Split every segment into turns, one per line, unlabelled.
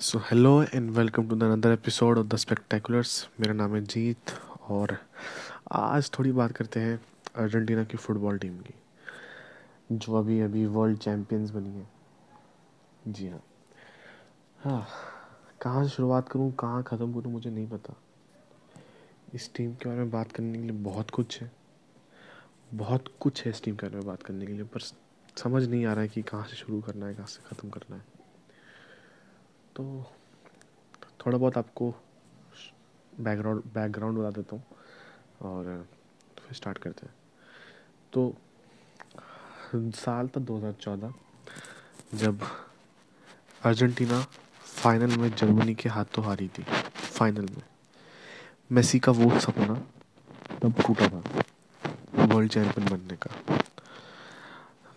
So hello and welcome to the another episode of the spectaculars मेरा नाम है जीत और आज थोड़ी बात करते हैं अर्जेंटीना की फुटबॉल टीम की, जो अभी अभी वर्ल्ड चैम्पियंस बनी है। जी हाँ। हाँ कहाँ से शुरुआत करूँ, कहाँ ख़त्म करूँ, मुझे नहीं पता। इस टीम के बारे में बात करने के लिए बहुत कुछ है। बहुत कुछ है इस टीम के बारे में बात करने के लिए, पर समझ नहीं आ रहा है कि कहाँ से शुरू करना है, कहाँ से ख़त्म करना है। तो थोड़ा बहुत आपको बैकग्राउंड बैकग्राउंड बता देता हूँ और फिर स्टार्ट करते हैं। तो साल था 2014 जब अर्जेंटीना फाइनल में जर्मनी के हाथों हारी थी। फाइनल में। मेसी का वो सपना तब टूटा था वर्ल्ड चैंपियन बनने का।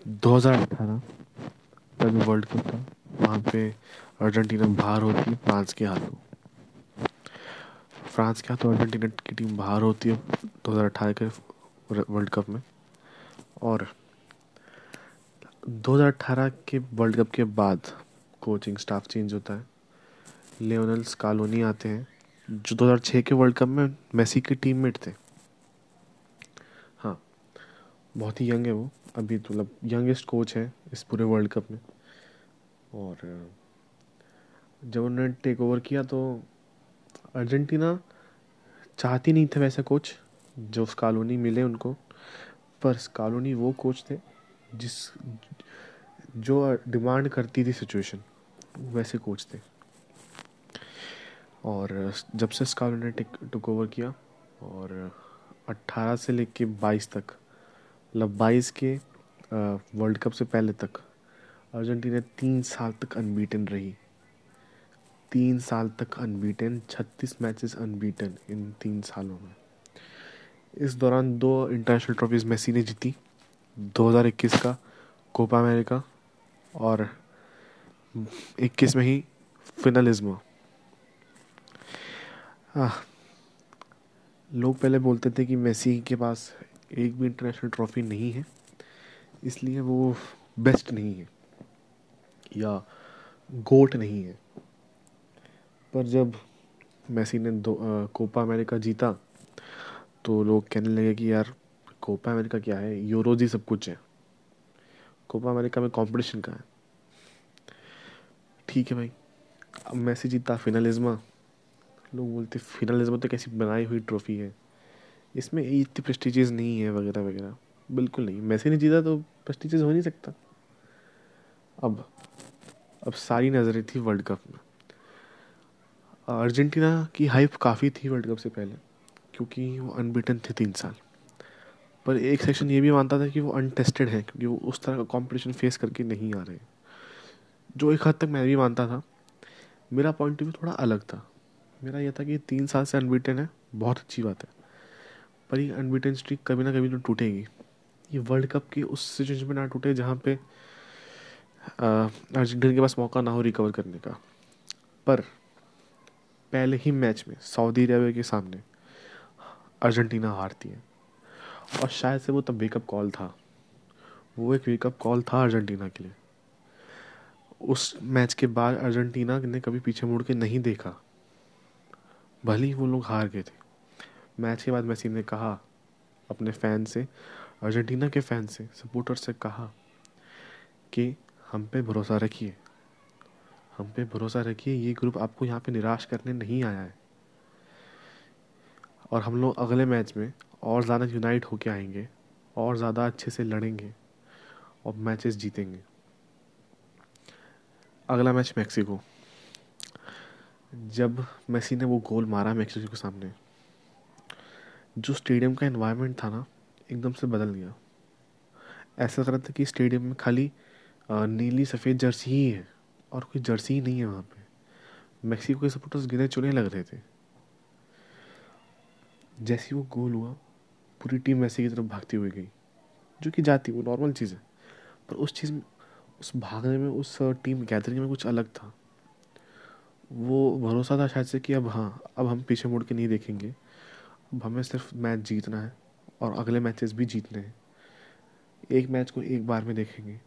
2018 तब वर्ल्ड कप था। वहाँ पे अर्जेंटीना बाहर होती है, फ्रांस के हाथों। फ्रांस के हाथों अर्जेंटीना की टीम बाहर होती है दो हज़ार अठारह के वर्ल्ड कप में। और 2018 के वर्ल्ड कप के बाद कोचिंग स्टाफ चेंज होता है। लियोनल स्कालोनी आते हैं, जो 2006 के वर्ल्ड कप में मेसी के टीममेट थे। हाँ बहुत ही यंग है वो। अभी तो मतलब यंगेस्ट कोच है इस पूरे वर्ल्ड कप में। और जब उन्होंने टेक ओवर किया तो अर्जेंटीना चाहती नहीं थे वैसे कोच जो कॉलोनी मिले उनको, पर कॉलोनी वो कोच थे जिस, जो डिमांड करती थी सिचुएशन वैसे कोच थे। और, जब से स्कॉलोनी ने टेक ओवर किया और 18 से लेके 22 तक मतलब 22 के वर्ल्ड कप से पहले तक अर्जेंटीना तीन साल तक अनबीटन रही। तीन साल तक अनबीटन छत्तीस मैचेस अनबीटन इन तीन सालों में। इस दौरान दो इंटरनेशनल ट्रॉफीज मेसी ने जीती 2021 का कोपा अमेरिका और 21 में ही फिनलिज्म लोग पहले बोलते थे कि मेसी के पास एक भी इंटरनेशनल ट्रॉफी नहीं है, इसलिए वो बेस्ट नहीं है। या गोट नहीं है। पर जब मेसी ने दो कोपा अमेरिका जीता तो लोग कहने लगे कि यार कोपा अमेरिका क्या है? यूरोज ही सब कुछ है। कोपा अमेरिका में कंपटीशन का है? ठीक है भाई। अब मेसी जीता फिनलिज्मा लोग बोलते फिनलिज्मा तो कैसी बनाई हुई ट्रॉफी है। इसमें इतनी प्रेस्टिजियस नहीं है वगैरह वगैरह। बिल्कुल नहीं। मैसी ने जीता तो प्रेस्टिजियस हो नहीं सकता। अब अब सारी नज़रें थी वर्ल्ड कप में। अर्जेंटीना की हाइप काफ़ी थी वर्ल्ड कप से पहले, क्योंकि वो अनबिटन थे तीन साल। पर एक सेक्शन ये भी मानता था कि वो अनटेस्टेड है, क्योंकि वो उस तरह का कंपटीशन फेस करके नहीं आ रहे जो एक हद तक मैं भी मानता था, मेरा पॉइंट ऑफ़ व्यू थोड़ा अलग था। मेरा यह था कि तीन साल से अनबिटन है, बहुत अच्छी बात है। पर ये अनबिटन स्ट्रीक कभी ना कभी तो टूटेगी। ये वर्ल्ड कप की उस सिचुएशन में ना टूटे जहाँ पे अर्जेंटीना के पास मौका ना हो रिकवर करने का। पर पहले ही मैच में सऊदी अरेबिया के सामने अर्जेंटीना हारती है। और शायद से वो तब वेकअप कॉल था। वो एक वेकअप कॉल था अर्जेंटीना के लिए। उस मैच के बाद अर्जेंटीना ने कभी पीछे मुड़ के नहीं देखा। भले ही वो लोग हार गए थे। मैच के बाद मैसी ने कहा अपने फ़ैन से, अर्जेंटीना के फ़ैन से सपोर्टर से कहा कि हम पे भरोसा रखिए। हम पे भरोसा रखिए, ये ग्रुप आपको यहाँ पे निराश करने नहीं आया है। और हम लोग अगले मैच में और ज़्यादा यूनाइट होके आएँगे, और ज़्यादा अच्छे से लड़ेंगे, और मैचेस जीतेंगे। अगला मैच मैक्सिको। जब मेसी ने वो गोल मारा मैक्सिको के सामने, जो स्टेडियम का इन्वायरमेंट था ना, एकदम से बदल गया। ऐसा लग रहा था कि स्टेडियम में खाली नीली सफ़ेद जर्सी ही है और कोई जर्सी ही नहीं है वहाँ पे। मैक्सिको के सपोर्टर्स गिने चुने लग रहे थे। जैसे ही वो गोल हुआ, पूरी टीम मैसी की तरफ़ भागती हुई गई, जो कि जाती, वो नॉर्मल चीज़ है। पर उस चीज़ में, उस भागने में, उस टीम गैदरिंग में कुछ अलग था। वो भरोसा था शायद से कि अब हाँ अब हम पीछे मुड़ के नहीं देखेंगे। अब हमें सिर्फ़ मैच जीतना है और अगले मैचेस भी जीतने हैं। एक मैच को एक बार में देखेंगे।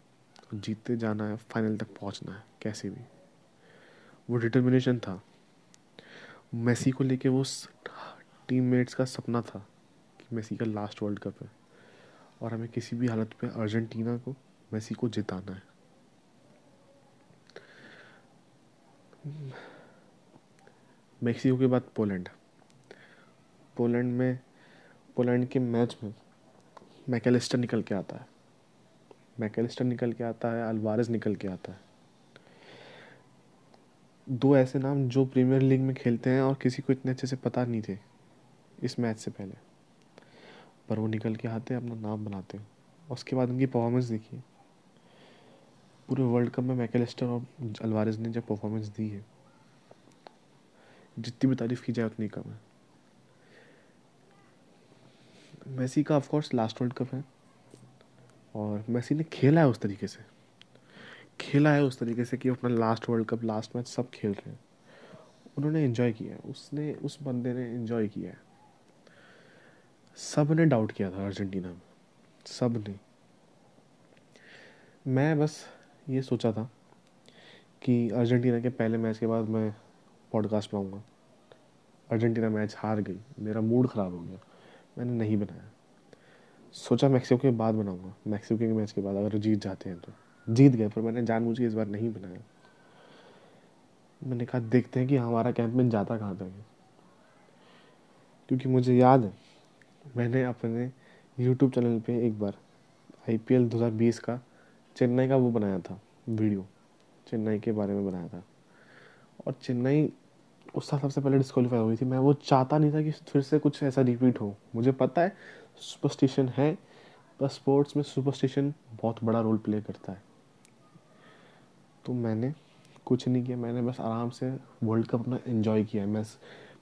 जीतते जाना है फाइनल तक पहुँचना है, कैसे भी। वो डिटर्मिनेशन था। मेसी को लेके वो टीममेट्स का सपना था कि मेसी का लास्ट वर्ल्ड कप है। और हमें किसी भी हालत पे अर्जेंटीना को, मेसी को जिताना है। मेक्सिको के बाद पोलैंड। पोलैंड में, पोलैंड के मैच में मैकेलिस्टर निकल के आता है। मैकेलिस्टर निकल के आता है, अल्वारेज निकल के आता है। दो ऐसे नाम जो प्रीमियर लीग में खेलते हैं और किसी को इतने अच्छे से पता नहीं थे इस मैच से पहले। पर वो निकल के आते हैं, अपना नाम बनाते हैं। और उसके बाद उनकी परफॉर्मेंस देखिए। पूरे वर्ल्ड कप में मैकेलिस्टर और अल्वारेज ने जब परफॉर्मेंस दी है, जितनी भी तारीफ़ की जाए उतनी कम है। मेसी का ऑफकोर्स लास्ट वर्ल्ड कप है। और मेसी ने खेला है उस तरीके से। खेला है उस तरीके से कि अपना last World Cup last match सब खेल रहे हैं। उन्होंने इन्जॉय किया है। उसने, उस बंदे ने इन्जॉय किया है। सबने डाउट किया था अर्जेंटीना में। सबने मैं बस ये सोचा था कि अर्जेंटीना के पहले मैच के बाद मैं पॉडकास्ट बनाऊँगा अर्जेंटीना मैच हार गई। मेरा मूड ख़राब हो गया। मैंने नहीं बनाया। सोचा मैक्सिको के बाद बनाऊँगा। मैक्सिको के मैच के बाद अगर जीत जाते हैं तो। जीत गए, पर मैंने जानबूझ के इस बार नहीं बनाया। मैंने कहा, देखते हैं कि हमारा कैंपेन जाता कहाँ तक है? क्योंकि मुझे याद है, मैंने अपने यूट्यूब चैनल पे एक बार आई पी एल दो बीस का चेन्नई का वो बनाया था, वीडियो। चेन्नई के बारे में बनाया था। और चेन्नई उस साल सबसे पहले डिस्कालीफाई हुई थी। मैं वो चाहता नहीं था कि फिर से कुछ ऐसा रिपीट हो। मुझे पता है सुपरस्टिशन है, पर स्पोर्ट्स में सुपरस्टिशन बहुत बड़ा रोल प्ले करता है। तो मैंने कुछ नहीं किया, मैंने बस आराम से वर्ल्ड कप अपना इन्जॉय किया है। मैस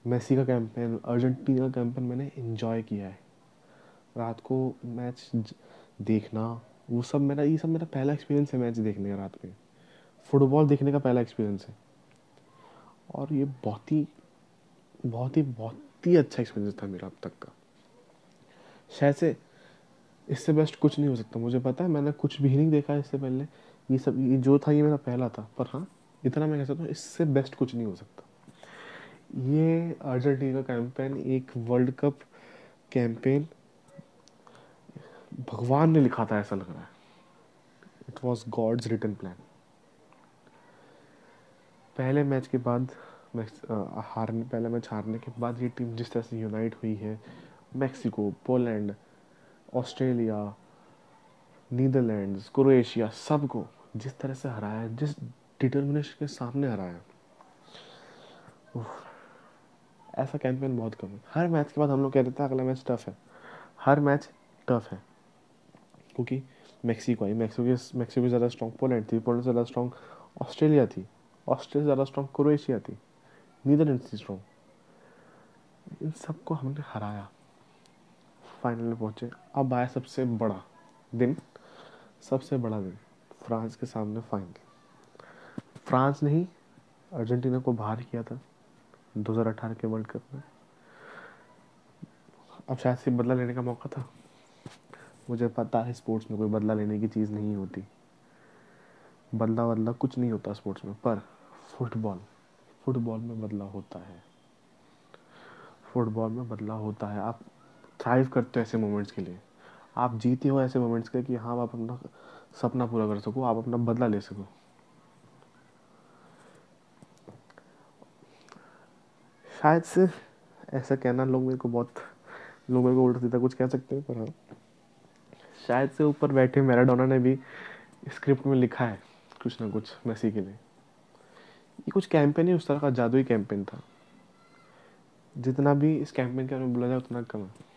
मेसी का कैंपेन अर्जेंटीना का कैंपेन मैंने इन्जॉय किया है। रात को मैच देखना, वो सब मेरा, ये सब मेरा पहला एक्सपीरियंस है मैच देखने का रात में। फुटबॉल देखने का पहला एक्सपीरियंस है। और ये बहुत ही बहुत ही बहुत ही अच्छा एक्सपीरियंस था मेरा अब तक का। शायद से इससे बेस्ट कुछ नहीं हो सकता, मुझे पता है, मैंने कुछ भी नहीं देखा इससे पहले। ये सब, ये जो था, ये मेरा पहला था, पर हाँ इतना मैं कह सकता हूँ, इससे बेस्ट कुछ नहीं हो सकता। ये अर्जेंटीना का कैंपेन एक वर्ल्ड कप कैंपेन भगवान ने लिखा था, ऐसा लग रहा है। It was God's return plan पहले मैच के बाद मैच हारने, पहले मैच हारने के बाद ये टीम जिस तरह से यूनाइट हुई है Mexico, Poland, Australia, Netherlands, Croatia, सबको जिस तरह से हराया, जिस डिटर्मिनेशन के सामने हराया। ऐसा कैंपेन बहुत कम है। हर मैच के बाद हम लोग कह देते हैं, अगला मैच टफ है। हर मैच टफ है। क्योंकि मैक्सिको आई, मैक्सिको की, मैक्सिको ज़्यादा स्ट्रॉन्ग पोलैंड थी, पोलैंड ज़्यादा स्ट्रॉन्ग ऑस्ट्रेलिया थी, ऑस्ट्रेलिया ज़्यादा स्ट्रॉन्ग क्रोएशिया थी नीदरलैंड थी स्ट्रॉन्ग इन सबको हमने हराया। फाइनल में पहुँचे। अब आया सबसे बड़ा दिन, सबसे बड़ा दिन, फ्रांस के सामने फाइनल फ्रांस ने ही अर्जेंटीना को बाहर किया था 2018 के वर्ल्ड कप में। अब शायद से बदला लेने का मौका था। मुझे पता है स्पोर्ट्स में कोई बदला लेने की चीज़ नहीं होती। बदला बदला कुछ नहीं होता स्पोर्ट्स में, पर फुटबॉल फुटबॉल में बदला होता है। फुटबॉल में बदला होता है। आप थ्राइव करते हो ऐसे मोमेंट्स के लिए। आप जीते हो ऐसे मोमेंट्स के कि हाँ आप अपना सपना पूरा कर सको, आप अपना बदला ले सको। शायद से ऐसा कहना, लोग मेरे को बहुत, लोग मेरे को उल्टा सीधा कुछ कह सकते हैं, पर हाँ। शायद से ऊपर बैठे मैराडोना ने भी स्क्रिप्ट में लिखा है, कुछ ना कुछ, मेसी के लिए। ये कुछ कैंपेन ही, उस तरह का जादुई कैंपेन था। जितना भी इस कैंपेन के बारे में बोला जाए, उतना कम है।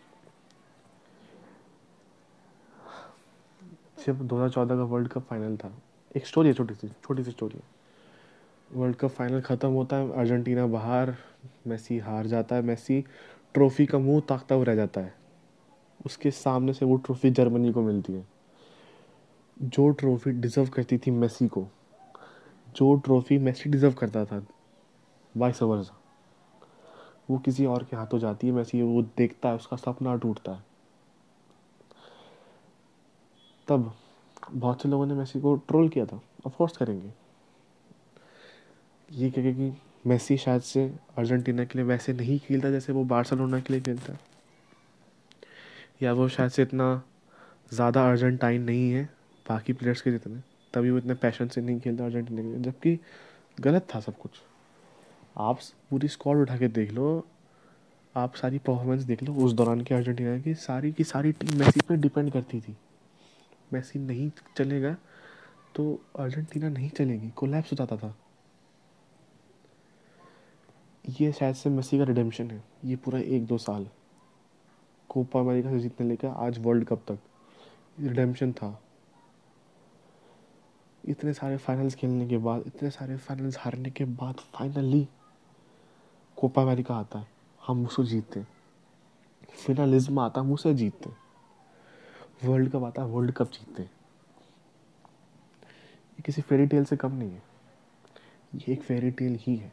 जब 2014 का वर्ल्ड कप फाइनल था, एक स्टोरी है छोटी सी छोटी सी स्टोरी है। वर्ल्ड कप फाइनल ख़त्म होता है, अर्जेंटीना बाहर, मेसी हार जाता है, मेसी ट्रॉफी का मुँह ताकता हुआ रह जाता है। उसके सामने से वो ट्रॉफी जर्मनी को मिलती है। जो ट्रॉफी डिज़र्व करती थी मेसी को, जो ट्रॉफी मेसी डिज़र्व करता था, वाइस वर्सा, वो किसी और के हाथों जाती है, मेसी वो देखता है, उसका सपना टूटता है। तब बहुत से लोगों ने मेसी को ट्रोल किया था। ऑफकोर्स करेंगे। ये कहे कि मेसी शायद से अर्जेंटीना के लिए वैसे नहीं खेलता जैसे वो बार्सिलोना के लिए खेलता। या वो शायद से इतना ज़्यादा अर्जेंटाइन नहीं है बाकी प्लेयर्स के जितने। तभी वो इतने पैशन से नहीं खेलता अर्जेंटीना के लिए। जबकि गलत था सब कुछ। आप पूरी स्क्वाड उठा के देख लो। आप सारी परफॉर्मेंस देख लो। उस दौरान की अर्जेंटीना की सारी की सारी टीम मेसी पे डिपेंड करती थी। मेसी नहीं चलेगा तो अर्जेंटीना नहीं चलेगी कोलैप्स हो जाता था। ये शायद से मेसी का रिडेम्पशन है, ये पूरा एक दो साल। कोपा अमेरिका से जीतने लेकर आज वर्ल्ड कप तक रिडेम्पशन था। इतने सारे फाइनल्स खेलने के बाद, इतने सारे फाइनल्स हारने के बाद फाइनली कोपा अमेरिका आता है, हम उसको जीतते फिनालिज्म आता हम उसे जीतते वर्ल्ड कप आता वर्ल्ड कप जीतते ये किसी फेरी टेल से कम नहीं है। ये एक फेरी टेल ही है।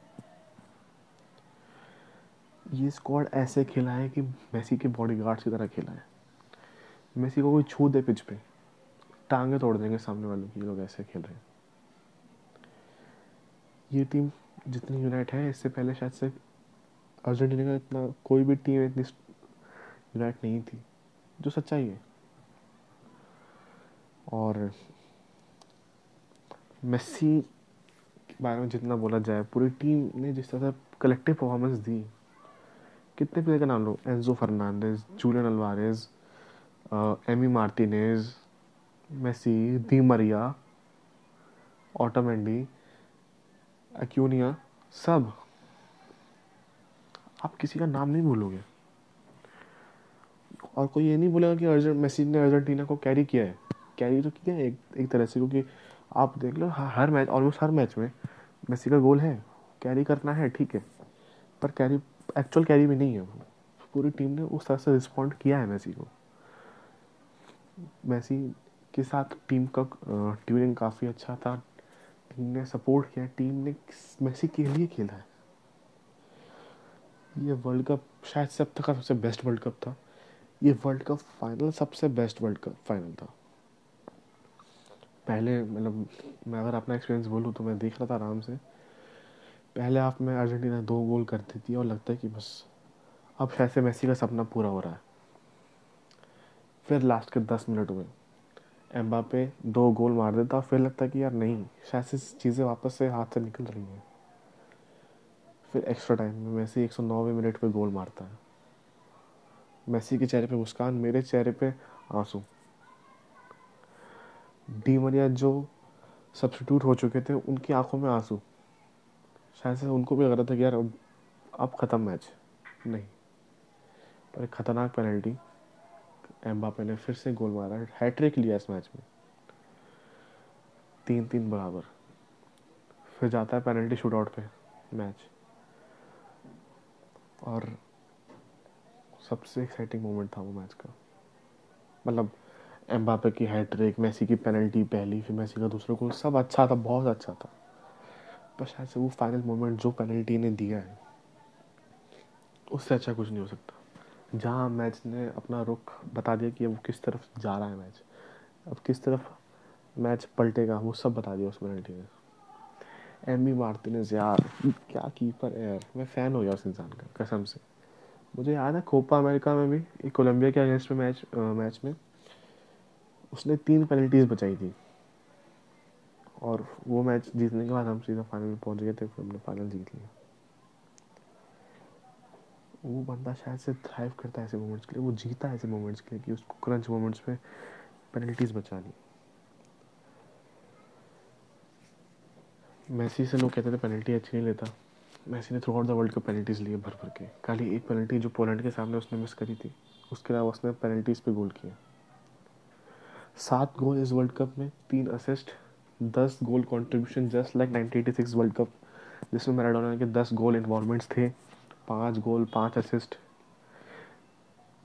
ये स्क्वाड ऐसे खेला है कि मेसी के बॉडी गार्ड्स की तरह खेला है मेसी को कोई छू दे पिच पे। टांगे तोड़ देंगे सामने वालों की लोग ऐसे खेल रहे हैं। ये टीम जितनी यूनाइट है, इससे पहले शायद से अर्जेंटीना का इतना, कोई भी टीम इतनी यूनाइट नहीं थी। जो सच्चाई है। और मेसी के बारे में जितना बोला जाए, पूरी टीम ने जिस तरह से कलेक्टिव परफॉर्मेंस दी, कितने प्लेयर का नाम लो? Enzo Fernandez Julian Alvarez Emi Martinez Messi Di Maria Otamendi Acuna सब। आप किसी का नाम नहीं भूलोगे। और कोई ये नहीं बोलेगा कि अर्जेंट मेसी ने अर्जेंटीना को कैरी किया है। कैरी तो किया है, एक एक तरह से क्योंकि आप देख लो हर मैच ऑलमोस्ट हर मैच में मेसी का गोल है कैरी करना है, ठीक है, पर कैरी एक्चुअल कैरी भी नहीं है वो। पूरी टीम ने उस तरह से रिस्पॉन्ड किया है मेसी को। मेसी के साथ टीम का ट्यूनिंग काफ़ी अच्छा था टीम ने सपोर्ट किया टीम ने मेसी के लिए खेला है। ये वर्ल्ड कप शायद से अब तक का सबसे बेस्ट वर्ल्ड कप था। ये वर्ल्ड कप फाइनल सबसे बेस्ट वर्ल्ड कप फाइनल था। पहले मतलब मैं अगर अपना एक्सपीरियंस बोलूँ तो मैं देख रहा था आराम से। पहले हाफ़ में अर्जेंटीना दो गोल करती थी और लगता है कि बस, अब शायद से मेसी का सपना पूरा हो रहा है। फिर लास्ट के दस मिनट में एम्बा पे दो गोल मार देता फिर लगता है कि यार नहीं शायद से चीज़ें वापस से हाथ से निकल रही हैं। फिर एक्स्ट्रा टाइम में मेसी एक सौ नौवे मिनट पे गोल मारता है। मेसी के चेहरे पे मुस्कान, मेरे चेहरे पे आँसू। डी मरिया जो सब्सिट्यूट हो चुके थे, उनकी आँखों में आँसू। शायद से उनको भी लग रहा था कि यार, अब अब ख़त्म मैच नहीं। पर एक ख़तरनाक पेनल्टी एम्बापे ने फिर से गोल मारा हैट्रिक लिया इस मैच में। तीन तीन बराबर। फिर जाता है पेनल्टी शूट आउट पे मैच और सबसे एक्साइटिंग मोमेंट था वो मैच का। मतलब एम्बापे की हैट्रिक मेसी की पेनल्टी पहली फिर मेसी का दूसरा गोल सब अच्छा था बहुत अच्छा था। पर शायद से वो फाइनल मोमेंट जो पेनल्टी ने दिया है उससे अच्छा कुछ नहीं हो सकता। जहाँ मैच ने अपना रुख बता दिया कि वो किस तरफ़ जा रहा है मैच अब किस तरफ़ मैच पलटेगा वो सब बता दिया उस पेनल्टी ने। एम बी मार्टिनेज यार क्या कीपर है यार मैं फ़ैन हो गया उस इंसान का कसम से। मुझे याद है कोपा अमेरिका में भी एक कोलंबिया के अगेंस्ट में मैच आ, मैच में उसने तीन पेनल्टीज बचाई थी। और वो मैच जीतने के बाद हम सीधा फाइनल में पहुँच गए थे, फिर हमने फाइनल जीत लिया। वो बंदा शायद से थ्राइव करता है ऐसे मोमेंट्स के लिए, वो जीता है ऐसे मोमेंट्स के लिए कि उसको क्रंच मोमेंट्स में पेनल्टीज बचा ली। मैसी से लोग कहते थे पेनल्टी अच्छी नहीं लेता। मैसी ने throughout the world cup penalties लिए भर भर के। खाली एक पेनल्टी जो पोलैंड के सामने उसने मिस करी थी, उसके अलावा उसने पेनल्टीज पे गोल किया। सात गोल इस वर्ल्ड कप में, तीन असिस्ट दस goal contribution just like nineteen eighty six world cup जिसमें मैराडोना के दस गोल इन्वॉल्वमेंट्स थे, पाँच गोल पाँच असिस्ट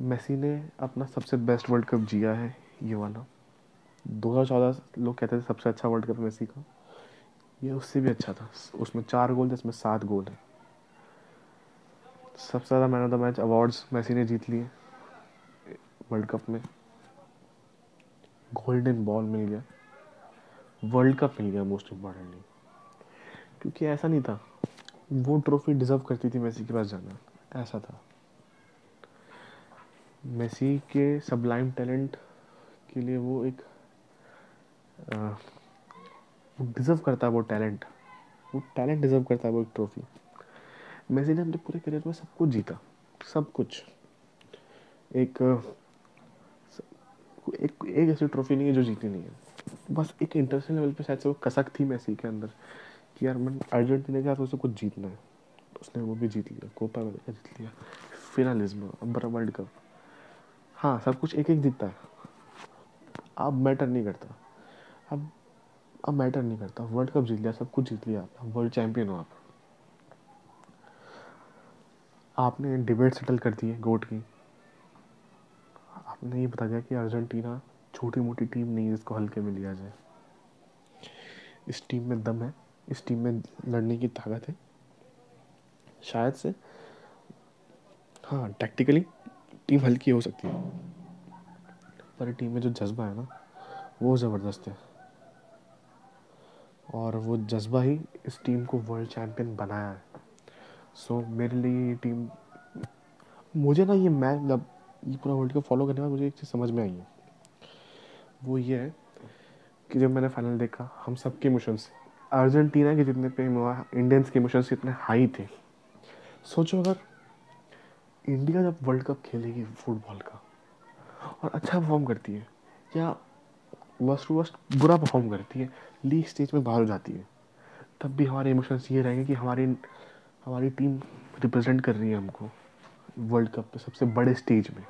मेसी ने अपना सबसे बेस्ट वर्ल्ड कप जिया है, ये वाला। 2014 लोग कहते थे सबसे अच्छा वर्ल्ड कप मेसी का। ये उससे भी अच्छा था। उसमें चार गोल जिसमें सात गोल है। सबसे ज़्यादा man of the match awards Messi ने जीत लिए वर्ल्ड कप में। गोल्डन बॉल मिल गया। वर्ल्ड कप मिल गया मोस्ट इम्पॉर्टेंटली क्योंकि ऐसा नहीं था। वो ट्रॉफी डिज़र्व करती थी मेसी के पास जाना। ऐसा था। मेसी के सबलाइम टैलेंट के लिए वो एक वो डिज़र्व करता है वो टैलेंट वो टैलेंट डिज़र्व करता है वो एक ट्रॉफी मेसी ने अपने पूरे करियर में सब कुछ जीता। सब कुछ। एक एक एक ऐसी ट्रॉफी नहीं है जो जीती नहीं है। बस एक इंटरनेशनल लेवल पे शायद से वो कसक थी मैसी के अंदर कि यार मैं अर्जेंटीना के साथ उसे कुछ जीतना है। तो उसने वो भी जीत लिया, कोपा अमेरिका जीत लिया। फिनालिज्म अब वर्ल्ड कप। हाँ सब कुछ एक एक जीतता है। अब मैटर नहीं करता। अब अब मैटर नहीं करता। वर्ल्ड कप जीत लिया, सब कुछ जीत लिया। आप वर्ल्ड चैंपियन हो आप। आपने डिबेट सेटल कर दी है, गोट की। आपने ये बता दिया कि अर्जेंटीना छोटी मोटी टीम नहीं है जिसको हल्के में लिया जाए। इस टीम में दम है इस टीम में लड़ने की ताकत है। शायद से हाँ टैक्टिकली टीम हल्की हो सकती है। पर टीम में जो जज्बा है ना वो ज़बरदस्त है। और वो जज्बा ही इस टीम को वर्ल्ड चैम्पियन बनाया है। सो so, मेरे लिए ये टीम मुझे ना ये मैच मतलब ये पूरा वर्ल्ड कप फॉलो करने में मुझे एक चीज़ समझ में आई है। वो ये है कि जब मैंने फाइनल देखा, हम सबके इमोशंस अर्जेंटीना के जितने पे इंडियंस के इमोशंस इतने हाई थे। सोचो अगर इंडिया जब वर्ल्ड कप खेलेगी फुटबॉल का, और अच्छा परफॉर्म करती है, या वर्स्ट वर्स्ट बुरा परफॉर्म करती है लीग स्टेज में बाहर हो जाती है, तब भी हमारे इमोशंस ये रहेंगे कि हमारी हमारी टीम रिप्रेजेंट कर रही है हमको वर्ल्ड कप पे सबसे बड़े स्टेज में।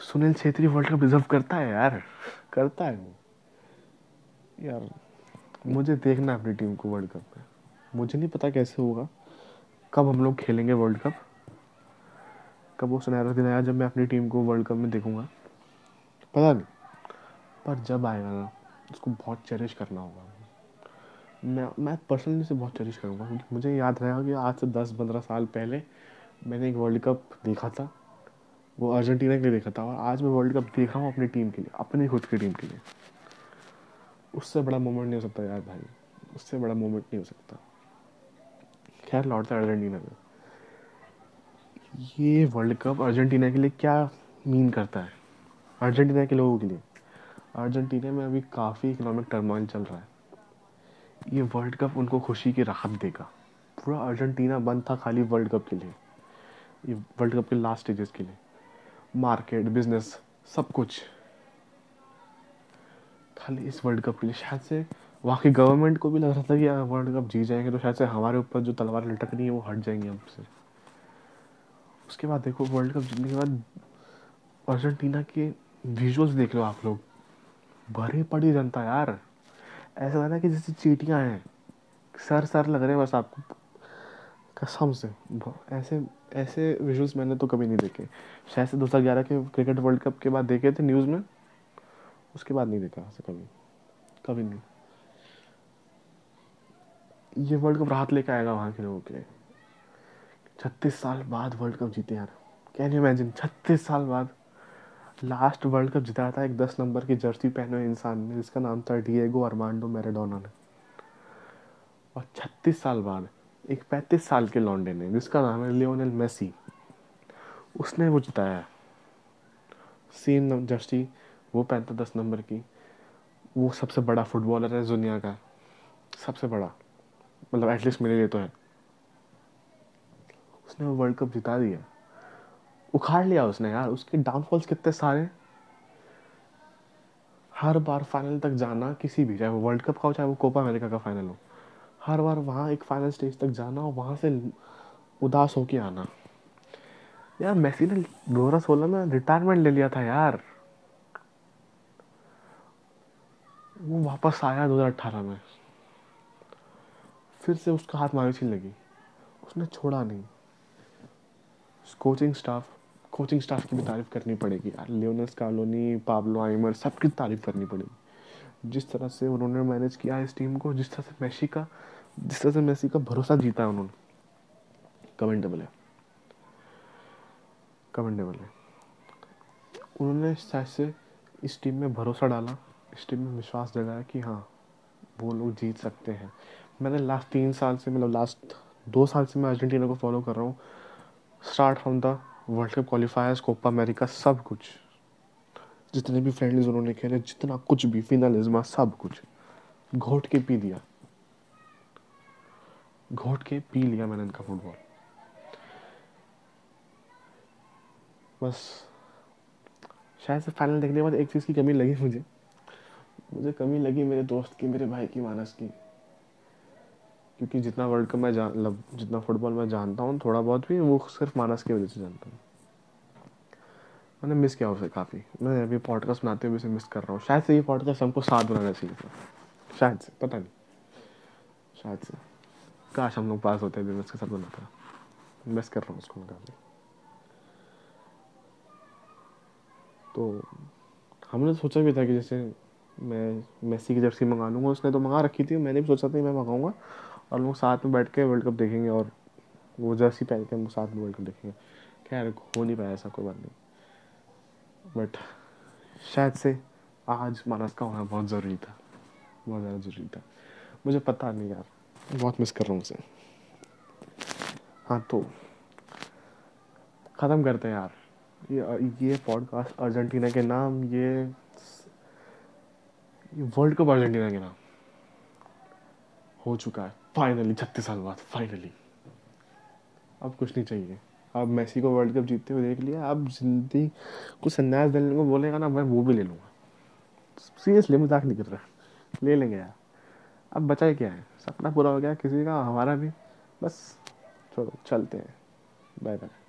Sunil Chhetri world cup deserve करता है यार, करता है वो। यार, मुझे देखना है अपनी टीम को वर्ल्ड कप में। मुझे नहीं पता कैसे होगा, कब हम लोग खेलेंगे वर्ल्ड कप कब वो सुनहरा दिन आया जब मैं अपनी टीम को वर्ल्ड कप में देखूँगा। पता नहीं, पर जब आएगा ना, उसको बहुत चेरिश करना होगा। मैं मैं पर्सनली से बहुत चेरिश करूँगा, क्योंकि मुझे याद रहेगा कि आज से दस पंद्रह साल पहले मैंने एक वर्ल्ड कप देखा था। वो अर्जेंटीना के लिए देखा था और आज मैं वर्ल्ड कप देख रहा हूँ अपनी टीम के लिए, अपनी खुद की टीम के लिए। उससे बड़ा मोमेंट नहीं हो सकता यार भाई। उससे बड़ा मोमेंट नहीं हो सकता। खैर, लौटता है अर्जेंटीना में ये वर्ल्ड कप अर्जेंटीना के लिए क्या मीन करता है? अर्जेंटीना के लोगों के लिए। अर्जेंटीना में अभी काफ़ी इकोनॉमिक टर्मोइल चल रहा है। ये वर्ल्ड कप उनको खुशी की राहत देगा। पूरा अर्जेंटीना बंद था खाली वर्ल्ड कप के लिए। ये वर्ल्ड कप के लास्ट स्टेजेस के लिए। मार्केट बिज़नेस सब कुछ। खाली इस वर्ल्ड कप के लिए शायद से वहाँ की गवर्नमेंट को भी लग रहा था कि यार वर्ल्ड कप जीत जाएँगे तो शायद से हमारे ऊपर जो तलवार लटक रही है, वो हट जाएँगे हमसे उसके बाद देखो वर्ल्ड कप जीतने के बाद अर्जेंटीना के विजुअल्स देख लो आप लोग। भरी पड़ी जनता यार। ऐसा लग रहा है कि जैसे चीटियाँ हैं। सर सर लग रहे हैं बस आपको। कसम से। ऐसे ऐसे विजुअल्स मैंने तो कभी नहीं देखे। शायद से 2011 के क्रिकेट वर्ल्ड कप के बाद देखे थे न्यूज़ में, उसके बाद नहीं देखा ऐसे कभी। कभी नहीं। ये वर्ल्ड कप राहत लेके आएगा वहाँ के लोगों के लिए। छत्तीस साल बाद वर्ल्ड कप जीते यार। कैन यू इमेजिन छत्तीस साल बाद लास्ट वर्ल्ड कप जिताया था एक दस नंबर की जर्सी पहने हुए इंसान ने, जिसका नाम था डिएगो अरमांडो मैराडोना ने। और छत्तीस साल बाद एक पैंतीस साल के लॉन्डे ने, जिसका नाम है लियोनल मेसी। उसने वो जिताया। सेम जर्सी, वो पहनता दस नंबर की, वो सबसे बड़ा फुटबॉलर है दुनिया का। सबसे बड़ा। मतलब एटलीस्ट मेरे लिए तो है। उसने वो वर्ल्ड कप जिता दिया। उखाड़ लिया उसने यार। उसके डाउनफॉल्स कितने सारे हर बार फाइनल तक जाना किसी भी, चाहे वो वर्ल्ड कप का हो, चाहे वो कोपा अमेरिका का फाइनल हो। हर बार वहाँ एक फाइनल स्टेज तक जाना और वहाँ से उदास होके आना। यार मैसी ने दो हज़ार सोलह में रिटायरमेंट ले लिया था यार। वो वापस आया दो हज़ार अट्ठारह में। फिर से उसका हाथ मायूसी लगी। उसने छोड़ा नहीं। कोचिंग स्टाफ कोचिंग स्टाफ की भी तारीफ़ करनी पड़ेगी यार। लियोनस कार्लोनी पाब्लो आइमर सबकी तारीफ़ करनी पड़ेगी। जिस तरह से उन्होंने मैनेज किया इस टीम को, जिस तरह से मैसी का जिस तरह से मैसी का भरोसा जीता है उन्होंने। कमेंटेबल है। कमेंटेबल है। उन्होंने शायद से इस टीम में भरोसा डाला, इस टीम में विश्वास जगाया कि हाँ वो लोग जीत सकते हैं। मैंने लास्ट तीन साल से मतलब लास्ट दो साल से मैं अर्जेंटीना को फॉलो कर रहा हूँ। Start from the world cup qualifiers Copa America सब कुछ। जितने भी फ्रेंडलीज उन्होंने खेले, जितना कुछ भी फिनालिज्मा सब कुछ। घोट के पी दिया। घोट के पी लिया मैंने इनका फुटबॉल बस, शायद से फाइनल देखने के बाद एक चीज़ की कमी लगी मुझे। मुझे कमी लगी मेरे दोस्त की, मेरे भाई की, मानस की। क्योंकि जितना वर्ल्ड कप मैं जान मतलब जितना फुटबॉल मैं जानता हूँ, थोड़ा बहुत भी, वो सिर्फ़ मानस की वजह से जानता हूँ। मैंने मिस किया उसे काफ़ी। मैं अभी पॉडकास्ट बनाते हुए उसे मिस कर रहा हूँ। शायद से ये पॉडकास्ट हमको साथ बनाना चाहिए था। शायद से, पता नहीं। शायद से। काश हम लोग पास होते भी मैं उसके साथ बनाता मिस कर रहा हूँ उसको मैं काफ़ी तो हमने सोचा भी था कि जैसे मैं मेसी की जर्सी मंगा लूँगा, उसने तो मंगा रखी थी, मैंने भी सोचा था मैं मंगाऊँगा। और लोग साथ में बैठ के वर्ल्ड कप देखेंगे और वो जर्सी पहन के हम साथ में वर्ल्ड कप देखेंगे। खैर, हो नहीं पाया ऐसा, कोई बात नहीं। बट शायद से आज मानस का होना बहुत ज़रूरी था। बहुत ज़्यादा ज़रूरी था। मुझे पता नहीं यार। बहुत मिस कर रहा हूँ उसे हाँ तो ख़त्म करते हैं यार ये ये पॉडकास्ट अर्जेंटीना के नाम ये वर्ल्ड कप अर्जेंटीना के नाम हो चुका है फाइनली छत्तीस साल बाद फाइनली अब कुछ नहीं चाहिए अब मेसी को वर्ल्ड कप जीतते हुए देख लिया अब ज़िंदगी को संन्यास देने को बोलेगा ना मैं वो भी ले लूँगा सीरियसली मज़ाक नहीं कर रहा ले लेंगे यार अब बचा क्या है? सपना पूरा हो गया, किसी का, हमारा भी। बस, छोड़ो, चलते हैं। Bye bye